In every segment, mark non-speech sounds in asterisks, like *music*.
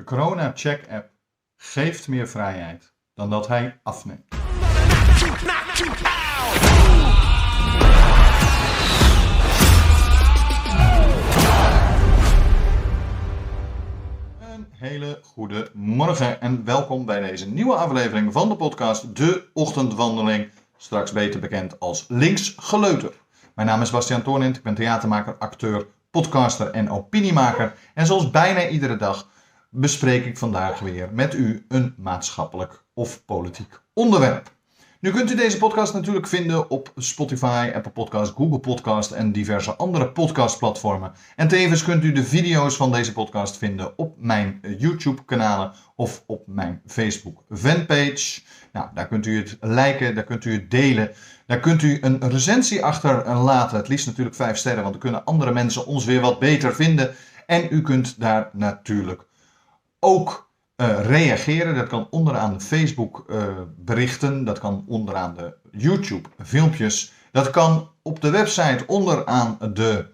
De Corona Check app geeft meer vrijheid dan dat hij afneemt. Een hele goede morgen en welkom bij deze nieuwe aflevering van de podcast De Ochtendwandeling, straks beter bekend als Links Geleuter. Mijn naam is Bastiaan Toornint, ik ben theatermaker, acteur, podcaster en opiniemaker. En zoals bijna iedere dag bespreek ik vandaag weer met u een maatschappelijk of politiek onderwerp. Nu kunt u deze podcast natuurlijk vinden op Spotify, Apple Podcast, Google Podcast en diverse andere podcastplatformen. En tevens kunt u de video's van deze podcast vinden op mijn YouTube-kanalen of op mijn Facebook fanpage. Nou, daar kunt u het liken, daar kunt u het delen, daar kunt u een recensie achter laten. Het liefst natuurlijk 5 sterren, want dan kunnen andere mensen ons weer wat beter vinden. En u kunt daar natuurlijk ook uh, reageren. Dat kan onderaan de Facebook uh, berichten, dat kan onderaan de YouTube filmpjes, dat kan op de website onderaan de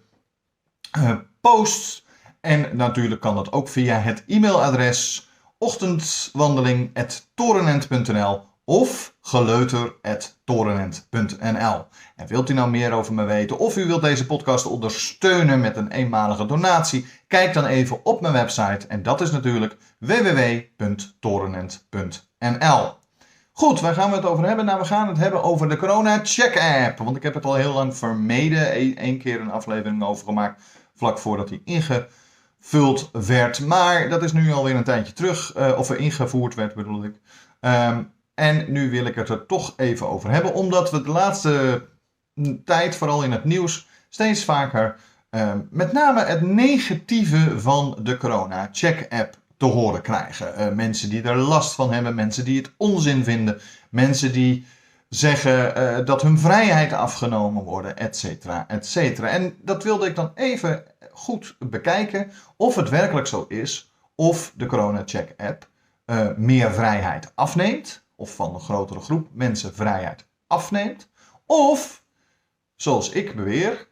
uh, posts. En natuurlijk kan dat ook via het e-mailadres ochtendwandeling.torenent.nl of geleuter.torenent.nl. En wilt u nou meer over me weten of u wilt deze podcast ondersteunen met een eenmalige donatie? Kijk dan even op mijn website en dat is natuurlijk www.torenent.nl. Goed, waar gaan we het over hebben? Nou, we gaan het hebben over de Corona Check App. Want ik heb het al heel lang vermeden. Eén keer een aflevering over gemaakt, vlak voordat hij ingevuld werd. Maar dat is nu alweer een tijdje terug, uh, of er ingevoerd werd bedoel ik. Um, en nu wil ik het er toch even over hebben, omdat we de laatste tijd, vooral in het nieuws, steeds vaker uh, met name het negatieve van de Corona Check app te horen krijgen. Uh, mensen die er last van hebben, mensen die het onzin vinden, mensen die zeggen uh, dat hun vrijheid afgenomen worden, et cetera, et cetera. En dat wilde ik dan even goed bekijken of het werkelijk zo is of de Corona Check app uh, meer vrijheid afneemt of van een grotere groep mensen vrijheid afneemt, of, zoals ik beweer,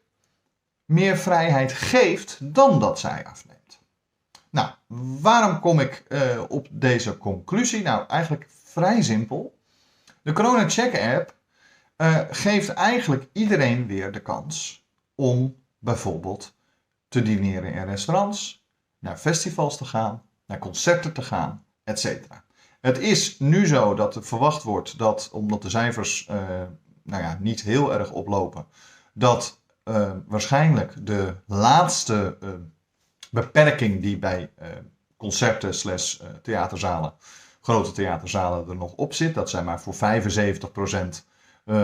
meer vrijheid geeft dan dat zij afneemt. Nou, waarom kom ik uh, op deze conclusie? Nou, eigenlijk vrij simpel. De Corona Check app uh, geeft eigenlijk iedereen weer de kans om bijvoorbeeld te dineren in restaurants, naar festivals te gaan, naar concerten te gaan, etc. Het is nu zo dat er verwacht wordt dat, omdat de cijfers uh, nou ja, niet heel erg oplopen, dat uh, waarschijnlijk de laatste uh, beperking die bij concerten slash theaterzalen, grote theaterzalen er nog op zit, dat zij maar voor 75%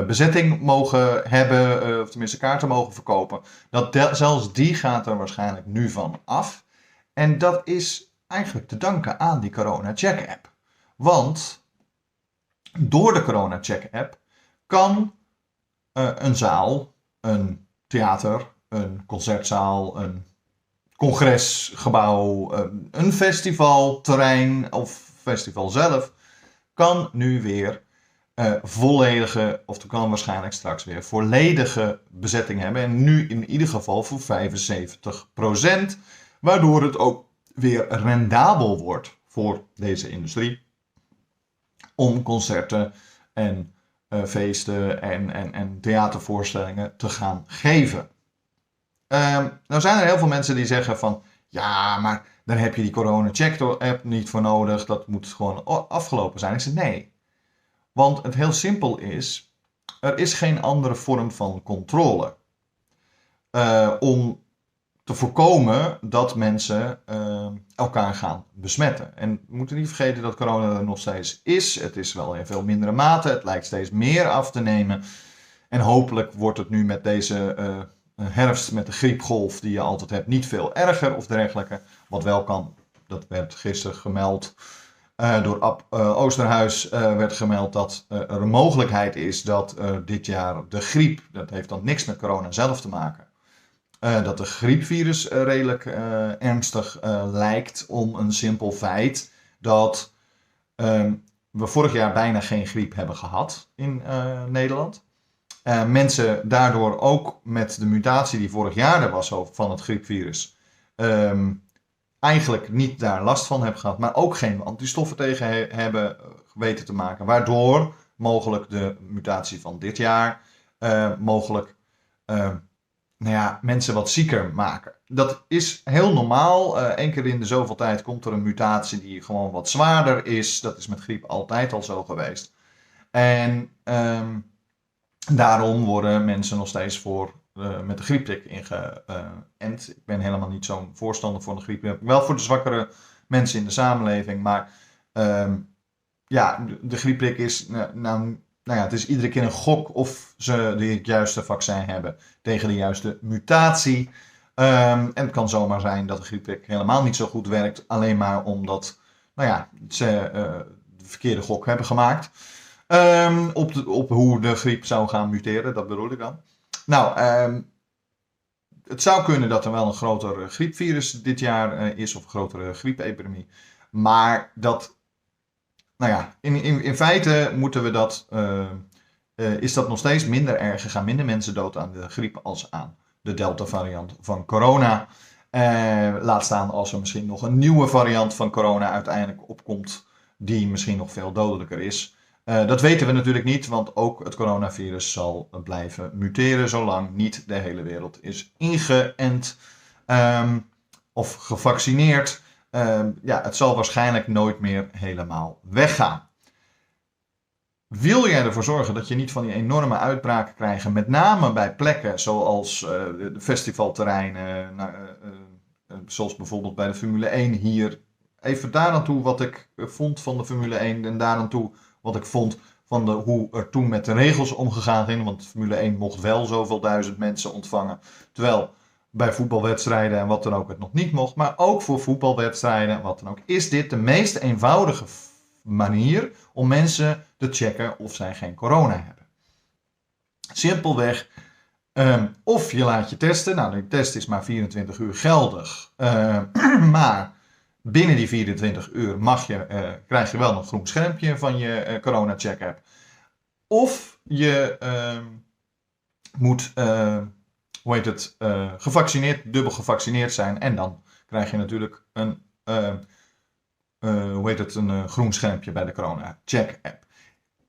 bezetting mogen hebben, of tenminste kaarten mogen verkopen, dat zelfs die gaat er waarschijnlijk nu van af. En dat is eigenlijk te danken aan die Corona Check app. Want door de Corona Check app kan uh, een zaal, een theater, een concertzaal, een congresgebouw, een, een festivalterrein of festival zelf, kan nu weer uh, volledige, of kan waarschijnlijk straks weer volledige bezetting hebben. En nu in ieder geval voor 75%, waardoor het ook weer rendabel wordt voor deze industrie om concerten en uh, feesten en, en, en theatervoorstellingen te gaan geven. Um, nou zijn er heel veel mensen die zeggen van ja, maar dan heb je die corona check app niet voor nodig, dat moet gewoon afgelopen zijn. Ik zeg nee, want het heel simpel is, er is geen andere vorm van controle. Uh, om te voorkomen dat mensen uh, elkaar gaan besmetten. En we moeten niet vergeten dat corona er nog steeds is. Het is wel in veel mindere mate. Het lijkt steeds meer af te nemen. En hopelijk wordt het nu met deze uh, herfst, met de griepgolf die je altijd hebt, niet veel erger of dergelijke. Wat wel kan, dat werd gisteren gemeld. Uh, door Oosterhuis werd gemeld dat er een mogelijkheid is dat dit jaar de griep, dat heeft dan niks met corona zelf te maken, uh, dat de griepvirus uh, redelijk uh, ernstig lijkt om een simpel feit dat ehm, we vorig jaar bijna geen griep hebben gehad in Nederland. mensen daardoor ook met de mutatie die vorig jaar er was van het griepvirus um, eigenlijk niet daar last van hebben gehad, maar ook geen antistoffen tegen he- hebben weten te maken. Waardoor mogelijk de mutatie van dit jaar eh, mogelijk eh, nou ja, mensen wat zieker maken. Dat is heel normaal. Eh Eén keer in de zoveel tijd komt er een mutatie die gewoon wat zwaarder is. Dat is met griep altijd al zo geweest. En ehm, daarom worden mensen nog steeds voor, eh, met de griepprik ingeënt. ik ben helemaal niet zo'n voorstander van de griep. Wel voor de zwakkere mensen in de samenleving. Maar ehm, ja, de, griepprik is, nou, nou, ja, het is iedere keer een gok of ze het juiste vaccin hebben tegen de juiste mutatie. Ehm, en het kan zomaar zijn dat de griepprik helemaal niet zo goed werkt, alleen maar omdat nou ja, ze eh, de verkeerde gok hebben gemaakt. Ehm, op, op hoe de griep zou gaan muteren, dat bedoel ik dan. Nou, ehm, het zou kunnen dat er wel een groter griepvirus dit jaar eh, is, of een grotere griepepidemie. Maar dat, nou ja, in, in, in feite moeten we dat, eh, eh, is dat nog steeds minder erg. Er gaan minder mensen dood aan de griep als aan de Delta-variant van corona. Eh, laat staan als er misschien nog een nieuwe variant van corona uiteindelijk opkomt, die misschien nog veel dodelijker is. Dat weten we natuurlijk niet, want ook het coronavirus zal blijven muteren zolang niet de hele wereld is ingeënt ehm, of gevaccineerd. Ehm, ja, het zal waarschijnlijk nooit meer helemaal weggaan. Wil jij ervoor zorgen dat je niet van die enorme uitbraken krijgt, met name bij plekken zoals eh, de festivalterreinen, nou, eh, eh, zoals bijvoorbeeld bij de Formule 1 hier. Even daar toe wat ik vond van de Formule 1 en daar toe wat ik vond van de, hoe er toen met de regels omgegaan ging. Want Formule 1 mocht wel zoveel duizend mensen ontvangen. Terwijl bij voetbalwedstrijden en wat dan ook het nog niet mocht. Maar ook voor voetbalwedstrijden en wat dan ook. Is dit de meest eenvoudige manier om mensen te checken of zij geen corona hebben? Simpelweg. ehm, of je laat je testen. Nou, de test is maar 24 uur geldig. Ehm, *clears throat* maar binnen die 24 uur mag je, eh, krijg je wel een groen schermpje van je eh, corona check app. Of je ehm, moet, hoe heet het, eh, gevaccineerd, dubbel gevaccineerd zijn. En dan krijg je natuurlijk een, eh, eh, hoe heet het, een groen schermpje bij de corona check app.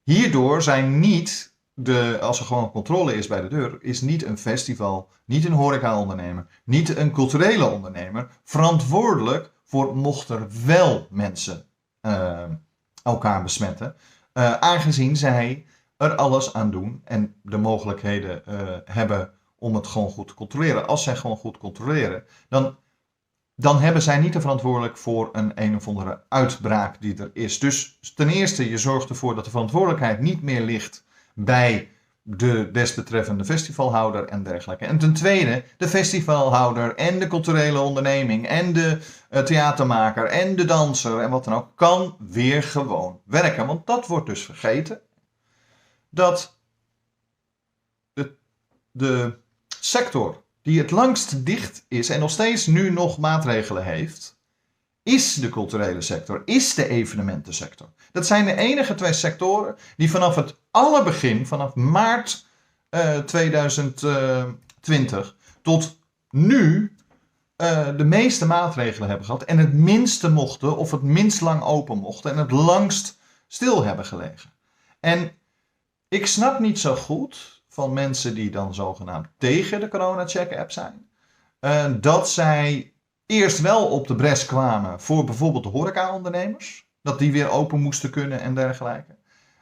Hierdoor zijn niet, de, als er gewoon controle is bij de deur, is niet een festival, niet een horecaondernemer, niet een culturele ondernemer verantwoordelijk voor mocht er wel mensen elkaar besmetten. Aangezien zij er alles aan doen en de mogelijkheden hebben om het gewoon goed te controleren. Als zij gewoon goed controleren, dan, dan hebben zij niet de verantwoordelijk voor een een of andere uitbraak die er is. Dus ten eerste, je zorgt ervoor dat de verantwoordelijkheid niet meer ligt bij de desbetreffende festivalhouder en dergelijke. En ten tweede, de festivalhouder en de culturele onderneming en de eh, theatermaker en de danser en wat dan ook kan weer gewoon werken. Want dat wordt dus vergeten. Dat de, de sector die het langst dicht is en nog steeds nu nog maatregelen heeft, is de culturele sector, is de evenementensector. Dat zijn de enige twee sectoren die vanaf het allerbegin, vanaf maart eh, 2020 tot nu eh, de meeste maatregelen hebben gehad en het minste mochten of het minst lang open mochten en het langst stil hebben gelegen. En ik snap niet zo goed van mensen die dan zogenaamd tegen de corona-check-app zijn, eh, dat zij eerst wel op de bres kwamen voor bijvoorbeeld de horecaondernemers, dat die weer open moesten kunnen en dergelijke,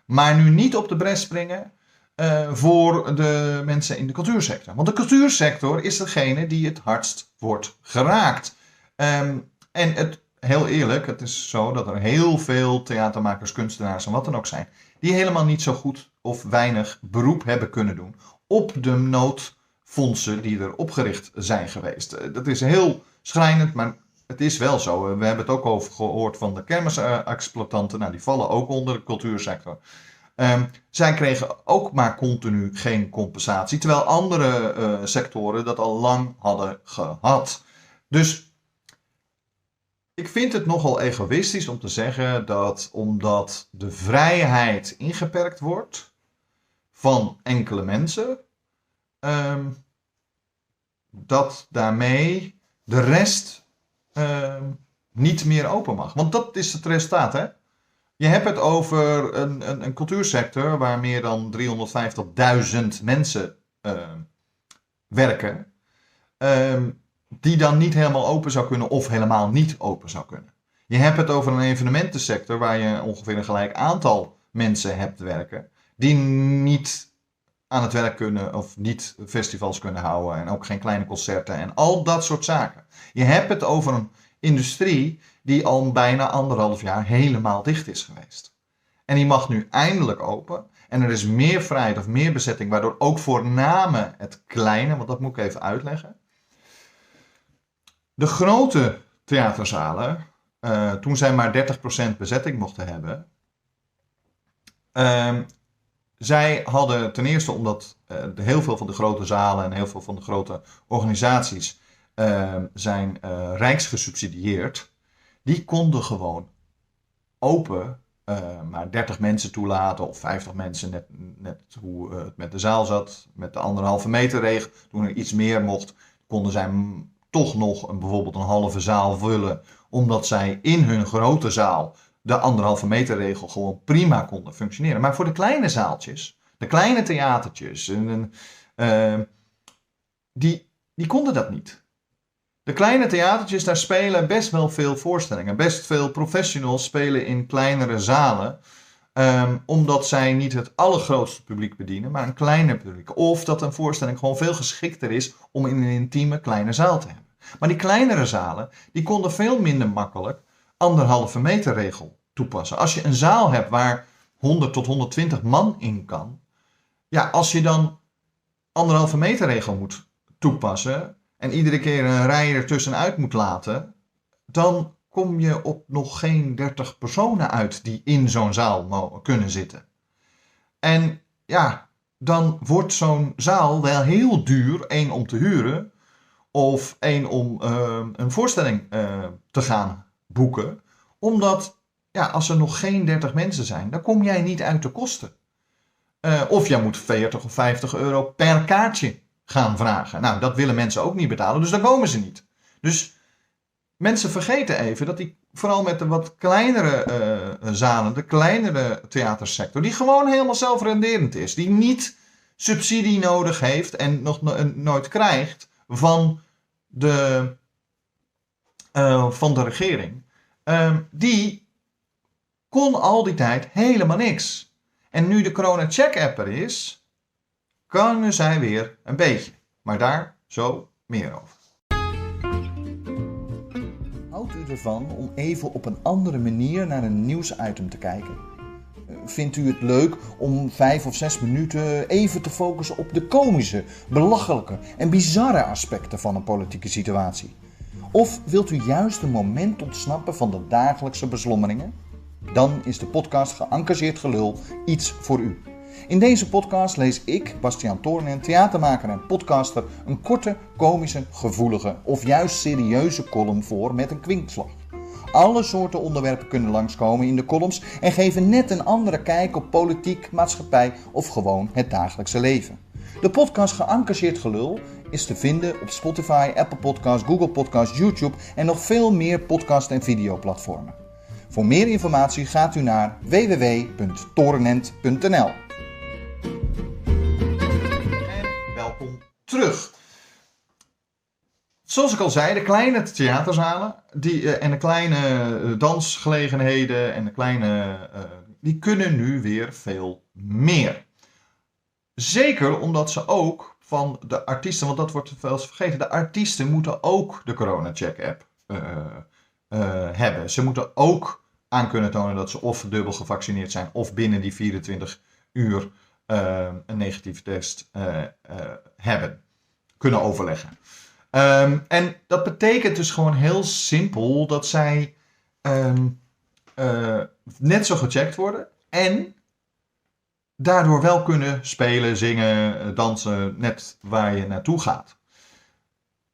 maar nu niet op de bres springen eh, voor de mensen in de cultuursector. Want de cultuursector is degene die het hardst wordt geraakt. Ehm, en het, heel eerlijk, het is zo dat er heel veel theatermakers, kunstenaars en wat dan ook zijn, die helemaal niet zo goed of weinig beroep hebben kunnen doen op de noodfondsen die er opgericht zijn geweest. Eh, Dat is heel schrijnend, maar het is wel zo. We hebben het ook over gehoord van de kermisexploitanten. Nou, die vallen ook onder de cultuursector. Ehm, zij kregen ook maar continu geen compensatie, terwijl andere eh, sectoren dat al lang hadden gehad. Dus ik vind het nogal egoïstisch om te zeggen dat omdat de vrijheid ingeperkt wordt van enkele mensen, ehm, dat daarmee de rest ehm, niet meer open mag. Want dat is het resultaat, hè? Je hebt het over een, een, een cultuursector waar meer dan 350.000 mensen ehm, werken. Die dan niet helemaal open zou kunnen of helemaal niet open zou kunnen. Je hebt het over een evenementensector waar je ongeveer een gelijk aantal mensen hebt werken. Die niet aan het werk kunnen of niet festivals kunnen houden en ook geen kleine concerten en al dat soort zaken. Je hebt het over een industrie die al bijna anderhalf jaar helemaal dicht is geweest. En die mag nu eindelijk open. En er is meer vrijheid of meer bezetting, waardoor ook voor name het kleine, want dat moet ik even uitleggen. De grote theaterzalen, uh, toen zij maar 30% bezetting mochten hebben, uh, zij hadden ten eerste omdat uh, heel veel van de grote zalen en heel veel van de grote organisaties ehm, zijn eh, rijksgesubsidieerd, die konden gewoon open uh, maar 30 mensen toelaten of 50 mensen, net, net hoe het met de zaal zat, met de anderhalve meter regel. Toen er iets meer mocht, konden zij toch nog een, bijvoorbeeld een halve zaal vullen, omdat zij in hun grote zaal de anderhalve meter regel gewoon prima konden functioneren. Maar voor de kleine zaaltjes, de kleine theatertjes, en, uh, die, die konden dat niet. De kleine theatertjes, daar spelen best wel veel voorstellingen. Best veel professionals spelen in kleinere zalen. Um, omdat zij niet het allergrootste publiek bedienen, maar een kleiner publiek. Of dat een voorstelling gewoon veel geschikter is om in een intieme kleine zaal te hebben. Maar die kleinere zalen, die konden veel minder makkelijk anderhalve meter regel toepassen. Als je een zaal hebt waar 100 tot 120 man in kan, ja, als je dan anderhalve meter regel moet toepassen en iedere keer een rij ertussenuit moet laten, dan kom je op nog geen 30 personen uit die in zo'n zaal kunnen zitten. En ja, dan wordt zo'n zaal wel heel duur, één om te huren of één om uh, een voorstelling uh, te gaan boeken. Omdat ja, als er nog geen 30 mensen zijn, dan kom jij niet uit de kosten. Uh, of jij moet 40 of 50 euro per kaartje gaan vragen. Nou, dat willen mensen ook niet betalen, dus dan komen ze niet. Dus mensen vergeten even dat die, vooral met de wat kleinere uh, zalen, de kleinere theatersector, die gewoon helemaal zelfrenderend is. Die niet subsidie nodig heeft en nog nooit krijgt van de, uh, van de regering. Uh, die kon al die tijd helemaal niks. En nu de Corona Check app er is, kunnen zij weer een beetje. Maar daar zo meer over. Houdt u ervan om even op een andere manier naar een nieuwsitem te kijken? Vindt u het leuk om vijf of zes minuten even te focussen op de komische, belachelijke en bizarre aspecten van een politieke situatie? Of wilt u juist een moment ontsnappen van de dagelijkse beslommeringen? Dan is de podcast Geëngageerd Gelul iets voor u. In deze podcast lees ik, Bastiaan Toornen, theatermaker en podcaster, een korte, komische, gevoelige of juist serieuze column voor met een kwinkslag. Alle soorten onderwerpen kunnen langskomen in de columns en geven net een andere kijk op politiek, maatschappij of gewoon het dagelijkse leven. De podcast Geëngageerd Gelul is te vinden op Spotify, Apple Podcasts, Google Podcasts, YouTube en nog veel meer podcast- en videoplatformen. Voor meer informatie gaat u naar www.torenent.nl. welkom terug. Zoals ik al zei, de kleine theaterzalen die, uh, en de kleine uh, dansgelegenheden en de kleine, uh, die kunnen nu weer veel meer. Zeker omdat ze ook van de artiesten, want dat wordt wel eens vergeten, de artiesten moeten ook de Corona Check app hebben. Ze moeten ook aan kunnen tonen dat ze of dubbel gevaccineerd zijn of binnen die 24 uur uh, een negatieve test hebben, kunnen overleggen. Um, en dat betekent dus gewoon heel simpel dat zij um, net zo gecheckt worden en daardoor wel kunnen spelen, zingen, dansen, net waar je naartoe gaat.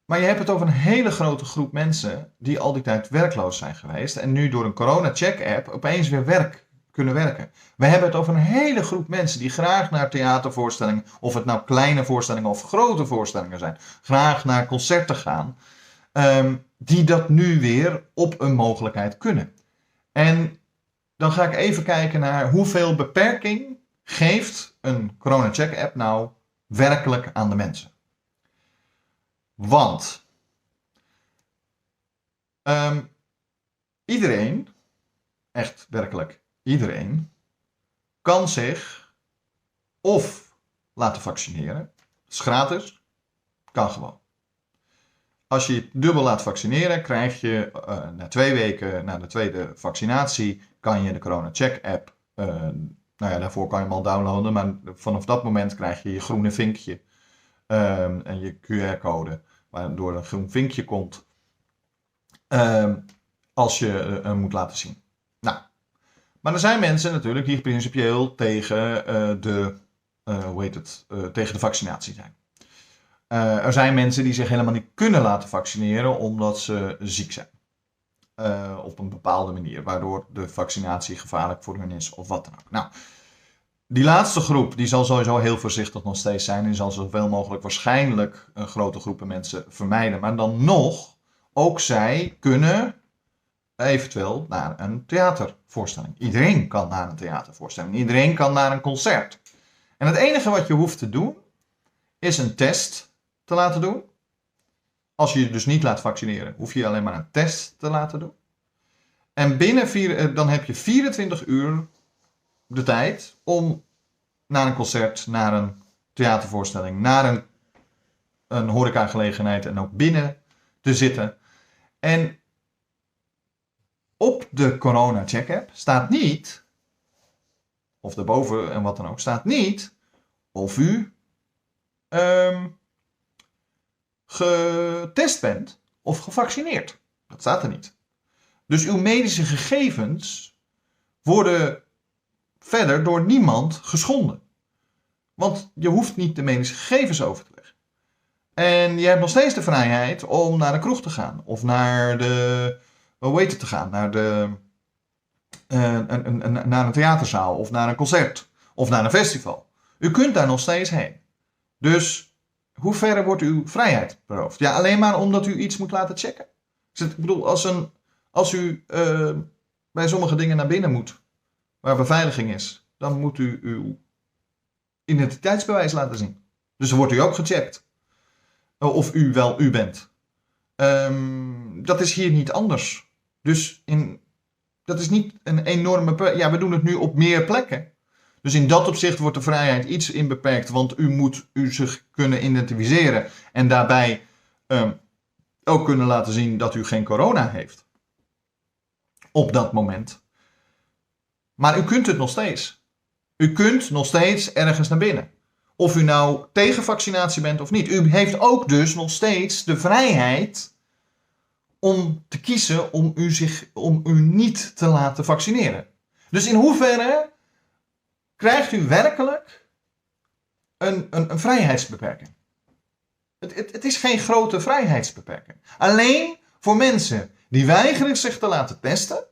Maar je hebt het over een hele grote groep mensen die al die tijd werkloos zijn geweest en nu door een corona-check-app opeens weer werk kunnen werken. We hebben het over een hele groep mensen die graag naar theatervoorstellingen, of het nou kleine voorstellingen of grote voorstellingen zijn, graag naar concerten gaan. Um, die dat nu weer op een mogelijkheid kunnen. En dan ga ik even kijken naar hoeveel beperking geeft een Corona Check app nou werkelijk aan de mensen. Want ehm, iedereen, echt werkelijk iedereen, kan zich of laten vaccineren. Is gratis, kan gewoon. Als je dubbel laat vaccineren, krijg je uh, na twee weken na de tweede vaccinatie, kan je de Corona Check app, uh, nou ja, daarvoor kan je hem al downloaden, maar vanaf dat moment krijg je je groene vinkje um, en je QR-code, waardoor een groen vinkje komt um, als je uh, hem moet laten zien. Nou, maar er zijn mensen natuurlijk die principieel tegen de, hoe heet het, tegen de vaccinatie zijn. Er zijn mensen die zich helemaal niet kunnen laten vaccineren omdat ze ziek zijn. Uh, op een bepaalde manier, waardoor de vaccinatie gevaarlijk voor hun is of wat dan ook. Nou, die laatste groep die zal sowieso heel voorzichtig nog steeds zijn en zal zoveel mogelijk waarschijnlijk een grote groepen mensen vermijden. Maar dan nog, ook zij kunnen eventueel naar een theatervoorstelling. Iedereen kan naar een theatervoorstelling. Iedereen kan naar een concert. En het enige wat je hoeft te doen is een test te laten doen. Als je je dus niet laat vaccineren, hoef je alleen maar een test te laten doen. En binnen vier, eh, dan heb je 24 uur de tijd om naar een concert, naar een theatervoorstelling, naar een, een horecagelegenheid en ook binnen te zitten. En op de Corona Check App staat niet, of daarboven en wat dan ook, staat niet of u um, getest bent of gevaccineerd. Dat staat er niet. Dus uw medische gegevens worden verder door niemand geschonden. Want je hoeft niet de medische gegevens over te leggen. En je hebt nog steeds de vrijheid om naar de kroeg te gaan. Of naar de. Hoe te gaan? Naar, de, een, naar een theaterzaal. Of naar een concert. Of naar een festival. U kunt daar nog steeds heen. Dus hoe ver wordt uw vrijheid beroofd? Ja, alleen maar omdat u iets moet laten checken. Ik bedoel, als, een, als u uh, bij sommige dingen naar binnen moet, waar beveiliging is, dan moet u uw identiteitsbewijs laten zien. Dus dan wordt u ook gecheckt. Of u wel u bent. Um, dat is hier niet anders. Dus in, dat is niet een enorme. Ja, we doen het nu op meer plekken. Dus in dat opzicht wordt de vrijheid iets inbeperkt, want u moet u zich kunnen identificeren en daarbij um, ook kunnen laten zien dat u geen corona heeft. Op dat moment. Maar u kunt het nog steeds. U kunt nog steeds ergens naar binnen. Of u nou tegen vaccinatie bent of niet. U heeft ook dus nog steeds de vrijheid om te kiezen om u, zich, om u niet te laten vaccineren. Dus in hoeverre krijgt u werkelijk een, een, een vrijheidsbeperking. Het, het, het, is geen grote vrijheidsbeperking. Alleen voor mensen die weigeren zich te laten testen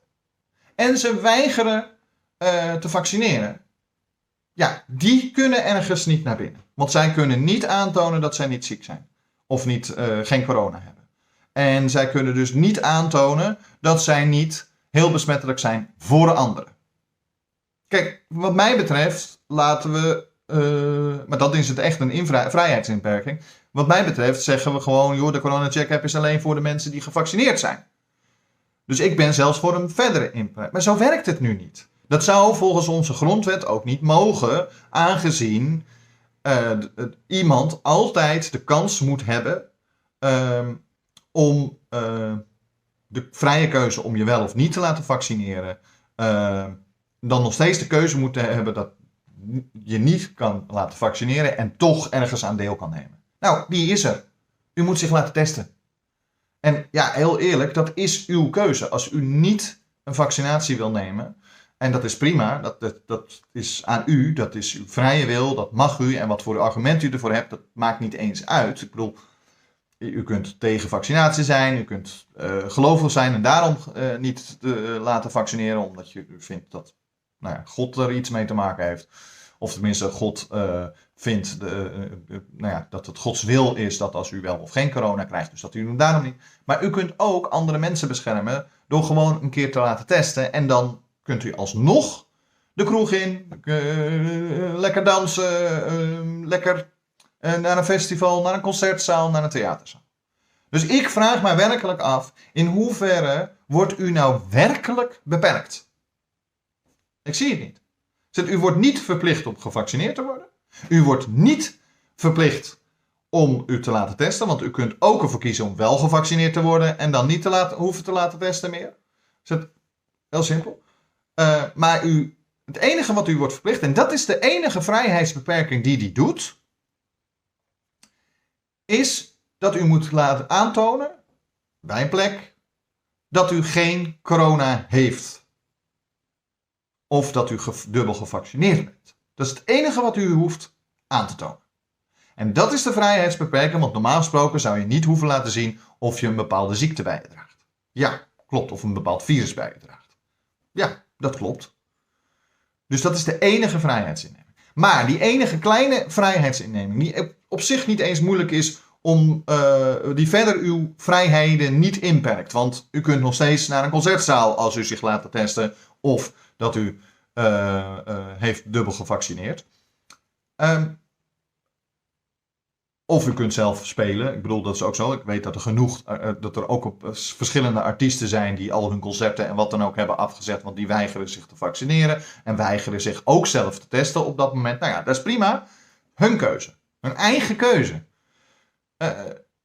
en ze weigeren uh, te vaccineren. Ja, die kunnen ergens niet naar binnen. Want zij kunnen niet aantonen dat zij niet ziek zijn. Of niet, uh, geen corona hebben. En zij kunnen dus niet aantonen dat zij niet heel besmettelijk zijn voor anderen. Kijk, wat mij betreft laten we, uh, maar dat is het echt een vrijheidsinperking. Wat mij betreft zeggen we gewoon, joh, de corona check-app is alleen voor de mensen die gevaccineerd zijn. Dus ik ben zelfs voor een verdere inperking. Maar zo werkt het nu niet. Dat zou volgens onze grondwet ook niet mogen, aangezien uh, iemand altijd de kans moet hebben uh, om uh, de vrije keuze om je wel of niet te laten vaccineren dan nog steeds de keuze moeten hebben dat je niet kan laten vaccineren en toch ergens aan deel kan nemen. Nou, die is er. U moet zich laten testen. En ja, heel eerlijk, dat is uw keuze. Als u niet een vaccinatie wil nemen, en dat is prima, dat, dat, is aan u, dat is uw vrije wil, dat mag u. En wat voor argument u ervoor hebt, dat maakt niet eens uit. Ik bedoel, u kunt tegen vaccinatie zijn, u kunt uh, gelovig zijn en daarom uh, niet uh, laten vaccineren, omdat je vindt dat nou God er iets mee te maken heeft. Of tenminste, God uh, vindt de, uh, nou ja, dat het Gods wil is dat als u wel of geen corona krijgt, dus dat u hem daarom niet. Maar u kunt ook andere mensen beschermen door gewoon een keer te laten testen. En dan kunt u alsnog de kroeg in, lekker dansen, lekker naar een festival, naar een concertzaal, naar een theaterzaal. Dus ik vraag mij werkelijk af, in hoeverre wordt u nou werkelijk beperkt? Ik zie het niet. U wordt niet verplicht om gevaccineerd te worden. U wordt niet verplicht om u te laten testen, want u kunt ook ervoor kiezen om wel gevaccineerd te worden en dan niet te laten, hoeven te laten testen meer. Is heel simpel. Uh, maar u, het enige wat u wordt verplicht, en dat is de enige vrijheidsbeperking die die doet, is dat u moet laten aantonen bij een plek dat u geen corona heeft of dat u dubbel gevaccineerd bent. Dat is het enige wat u hoeft aan te tonen. En dat is de vrijheidsbeperking, want normaal gesproken zou je niet hoeven laten zien of je een bepaalde ziekte bij je draagt. Ja, klopt, of een bepaald virus bij je draagt. Ja, dat klopt. Dus dat is de enige vrijheidsinneming. Maar die enige kleine vrijheidsinneming, die op zich niet eens moeilijk is om uh, die verder uw vrijheden niet inperkt. Want u kunt nog steeds naar een concertzaal als u zich laat testen. Of dat u uh, uh, heeft dubbel gevaccineerd. Um, of u kunt zelf spelen. Ik bedoel, dat is ook zo. Ik weet dat er genoeg, uh, dat er ook op, verschillende artiesten zijn die al hun concerten en wat dan ook hebben afgezet, want die weigeren zich te vaccineren en weigeren zich ook zelf te testen op dat moment. Nou ja, dat is prima. Hun keuze. Hun eigen keuze.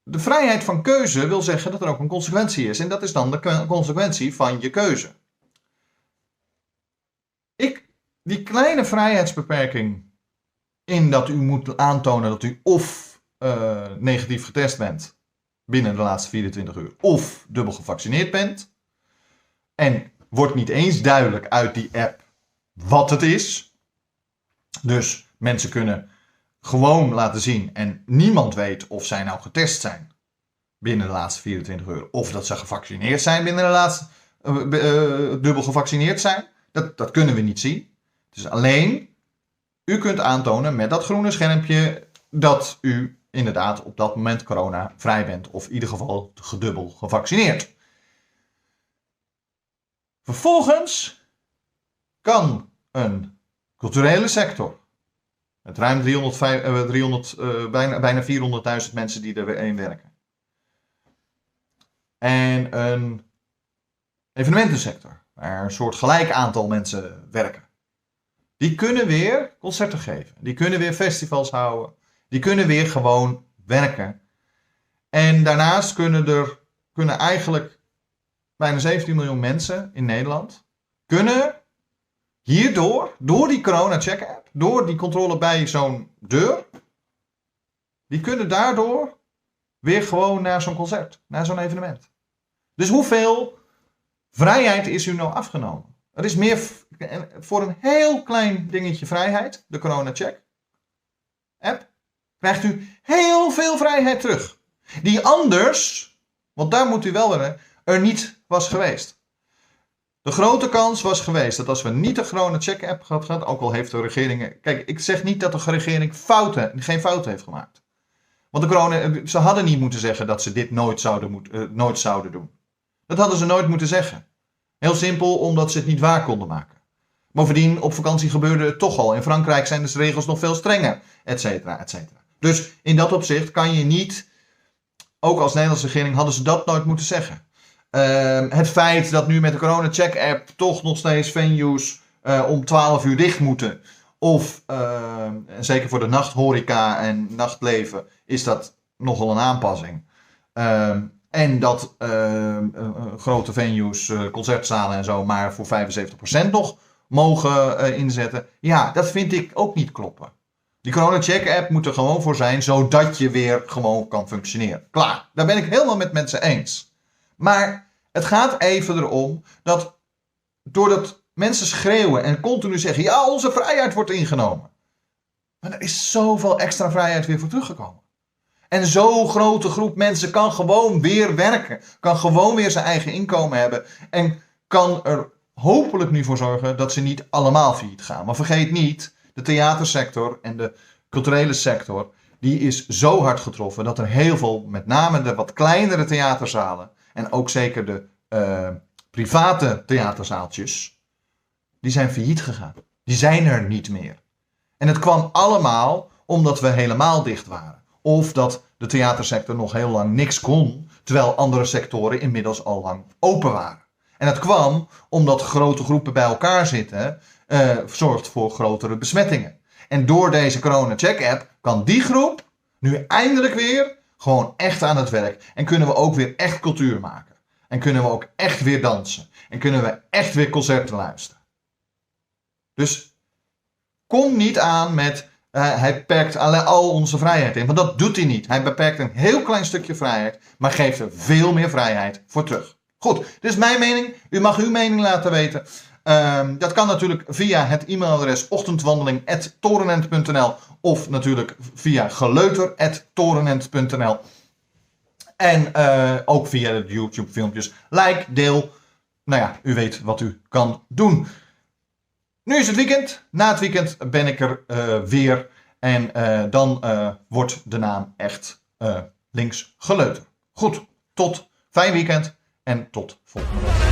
De vrijheid van keuze wil zeggen dat er ook een consequentie is. En dat is dan de consequentie van je keuze. Ik, die kleine vrijheidsbeperking in dat u moet aantonen dat u of uh, negatief getest bent binnen de laatste 24 uur, of dubbel gevaccineerd bent. En wordt niet eens duidelijk uit die app wat het is. Dus mensen kunnen gewoon laten zien en niemand weet of zij nou getest zijn binnen de laatste 24 uur, of dat ze gevaccineerd zijn binnen de laatste, uh, uh, dubbel gevaccineerd zijn. Dat, dat kunnen we niet zien. Dus alleen, u kunt aantonen met dat groene schermpje dat u inderdaad op dat moment corona vrij bent. Of in ieder geval gedubbel gevaccineerd. Vervolgens kan een culturele sector, met ruim 300, 300 uh, bijna, bijna 400.000 mensen die erin werken, en een evenementensector, waar een soort gelijk aantal mensen werken. Die kunnen weer concerten geven. Die kunnen weer festivals houden. Die kunnen weer gewoon werken. En daarnaast kunnen er kunnen eigenlijk bijna 17 miljoen mensen in Nederland kunnen hierdoor, door die corona check app, door die controle bij zo'n deur, die kunnen daardoor weer gewoon naar zo'n concert, naar zo'n evenement. Dus hoeveel Vrijheid is u nou afgenomen. Er is meer voor een heel klein dingetje vrijheid, de Corona Check app, krijgt u heel veel vrijheid terug. Die anders, want daar moet u wel weer, er niet was geweest. De grote kans was geweest dat als we niet de Corona Check app gehad hadden, ook al heeft de regering. Kijk, ik zeg niet dat de regering fouten, geen fouten heeft gemaakt. Want de corona, ze hadden niet moeten zeggen dat ze dit nooit zouden, moet, uh, nooit zouden doen. Dat hadden ze nooit moeten zeggen. Heel simpel, omdat ze het niet waar konden maken. Bovendien, op vakantie gebeurde het toch al. In Frankrijk zijn de regels nog veel strenger, et cetera, et cetera. Dus in dat opzicht kan je niet, ook als Nederlandse regering hadden ze dat nooit moeten zeggen. Uh, het feit dat nu met de Corona Check app toch nog steeds venues uh, om 12 uur dicht moeten. Of, uh, zeker voor de nachthoreca en nachtleven, is dat nogal een aanpassing. Ehm, en dat uh, grote venues, uh, concertzalen en zo, maar voor 75% nog mogen inzetten. Ja, dat vind ik ook niet kloppen. Die Corona Check app moet er gewoon voor zijn, zodat je weer gewoon kan functioneren. Klaar, daar ben ik helemaal met mensen eens. Maar het gaat even erom dat doordat mensen schreeuwen en continu zeggen: ja, onze vrijheid wordt ingenomen. Maar er is zoveel extra vrijheid weer voor teruggekomen. En zo'n grote groep mensen kan gewoon weer werken. Kan gewoon weer zijn eigen inkomen hebben. En kan er hopelijk nu voor zorgen dat ze niet allemaal failliet gaan. Maar vergeet niet, de theatersector en de culturele sector, die is zo hard getroffen dat er heel veel, met name de wat kleinere theaterzalen en ook zeker de uh, private theaterzaaltjes, die zijn failliet gegaan. Die zijn er niet meer. En het kwam allemaal omdat we helemaal dicht waren. Of dat de theatersector nog heel lang niks kon, terwijl andere sectoren inmiddels al lang open waren. En dat kwam omdat grote groepen bij elkaar zitten, uh, zorgt voor grotere besmettingen. En door deze Corona Check app kan die groep nu eindelijk weer gewoon echt aan het werk. En kunnen we ook weer echt cultuur maken. En kunnen we ook echt weer dansen. En kunnen we echt weer concerten luisteren. Dus kom niet aan met uh, hij beperkt al onze vrijheid in. Want dat doet hij niet. Hij beperkt een heel klein stukje vrijheid, maar geeft er veel meer vrijheid voor terug. Goed, dit is mijn mening. U mag uw mening laten weten. Um, dat kan natuurlijk via het e-mailadres ochtendwandeling.torenent.nl of natuurlijk via geleuter.torenent.nl. En uh, ook via de YouTube filmpjes. Like, deel. Nou ja, u weet wat u kan doen. Nu is het weekend. Na het weekend ben ik er uh, weer. En uh, dan wordt de naam echt links geleuter. Goed, tot fijn weekend en tot volgende week.